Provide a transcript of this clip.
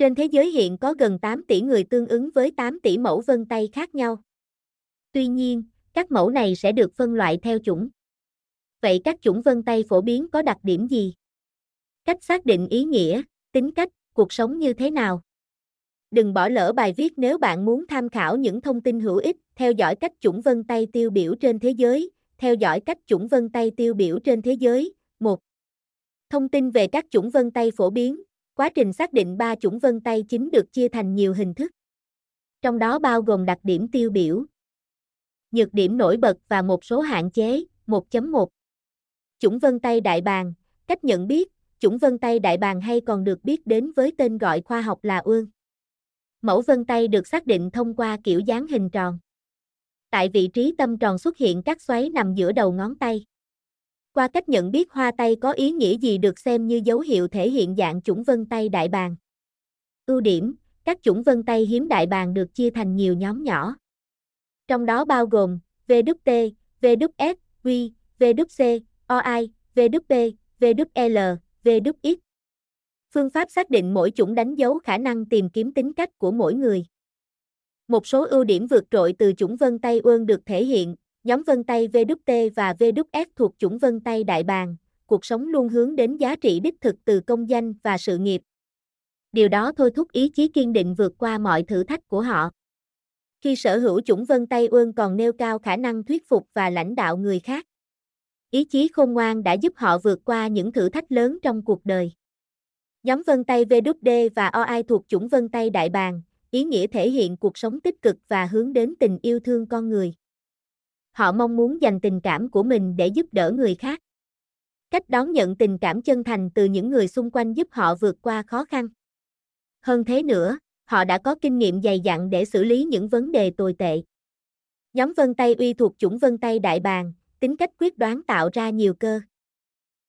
Trên thế giới hiện có gần 8 tỷ người tương ứng với 8 tỷ mẫu vân tay khác nhau. Tuy nhiên, các mẫu này sẽ được phân loại theo chủng. Vậy các chủng vân tay phổ biến có đặc điểm gì? Cách xác định ý nghĩa, tính cách, cuộc sống như thế nào? Đừng bỏ lỡ bài viết nếu bạn muốn tham khảo những thông tin hữu ích, theo dõi cách chủng vân tay tiêu biểu trên thế giới, theo dõi cách chủng vân tay tiêu biểu trên thế giới. 1. Thông tin về các chủng vân tay phổ biến. Quá trình xác định ba chủng vân tay chính được chia thành nhiều hình thức. Trong đó bao gồm đặc điểm tiêu biểu, nhược điểm nổi bật và một số hạn chế. 1.1 Chủng vân tay đại bàng, cách nhận biết, chủng vân tay đại bàng hay còn được biết đến với tên gọi khoa học là ương. Mẫu vân tay được xác định thông qua kiểu dáng hình tròn. Tại vị trí tâm tròn xuất hiện các xoáy nằm giữa đầu ngón tay. Qua cách nhận biết hoa tay có ý nghĩa gì được xem như dấu hiệu thể hiện dạng chủng vân tay đại bàng. Ưu điểm, các chủng vân tay hiếm đại bàng được chia thành nhiều nhóm nhỏ. Trong đó bao gồm VWT, VWS, v VWC, OI, VWP, VWL, VWX. Phương pháp xác định mỗi chủng đánh dấu khả năng tìm kiếm tính cách của mỗi người. Một số ưu điểm vượt trội từ chủng vân tay ương được thể hiện, nhóm vân tay VWT và VWS thuộc chủng vân tay đại bàng, cuộc sống luôn hướng đến giá trị đích thực từ công danh và sự nghiệp. Điều đó thôi thúc ý chí kiên định vượt qua mọi thử thách của họ. Khi sở hữu chủng vân tay ương còn nêu cao khả năng thuyết phục và lãnh đạo người khác. Ý chí khôn ngoan đã giúp họ vượt qua những thử thách lớn trong cuộc đời. Nhóm vân tay VWD và OI thuộc chủng vân tay đại bàng, ý nghĩa thể hiện cuộc sống tích cực và hướng đến tình yêu thương con người. Họ mong muốn dành tình cảm của mình để giúp đỡ người khác. Cách đón nhận tình cảm chân thành từ những người xung quanh giúp họ vượt qua khó khăn. Hơn thế nữa, họ đã có kinh nghiệm dày dặn để xử lý những vấn đề tồi tệ. Nhóm vân tay uy thuộc chủng vân tay đại bàng, tính cách quyết đoán tạo ra nhiều cơ.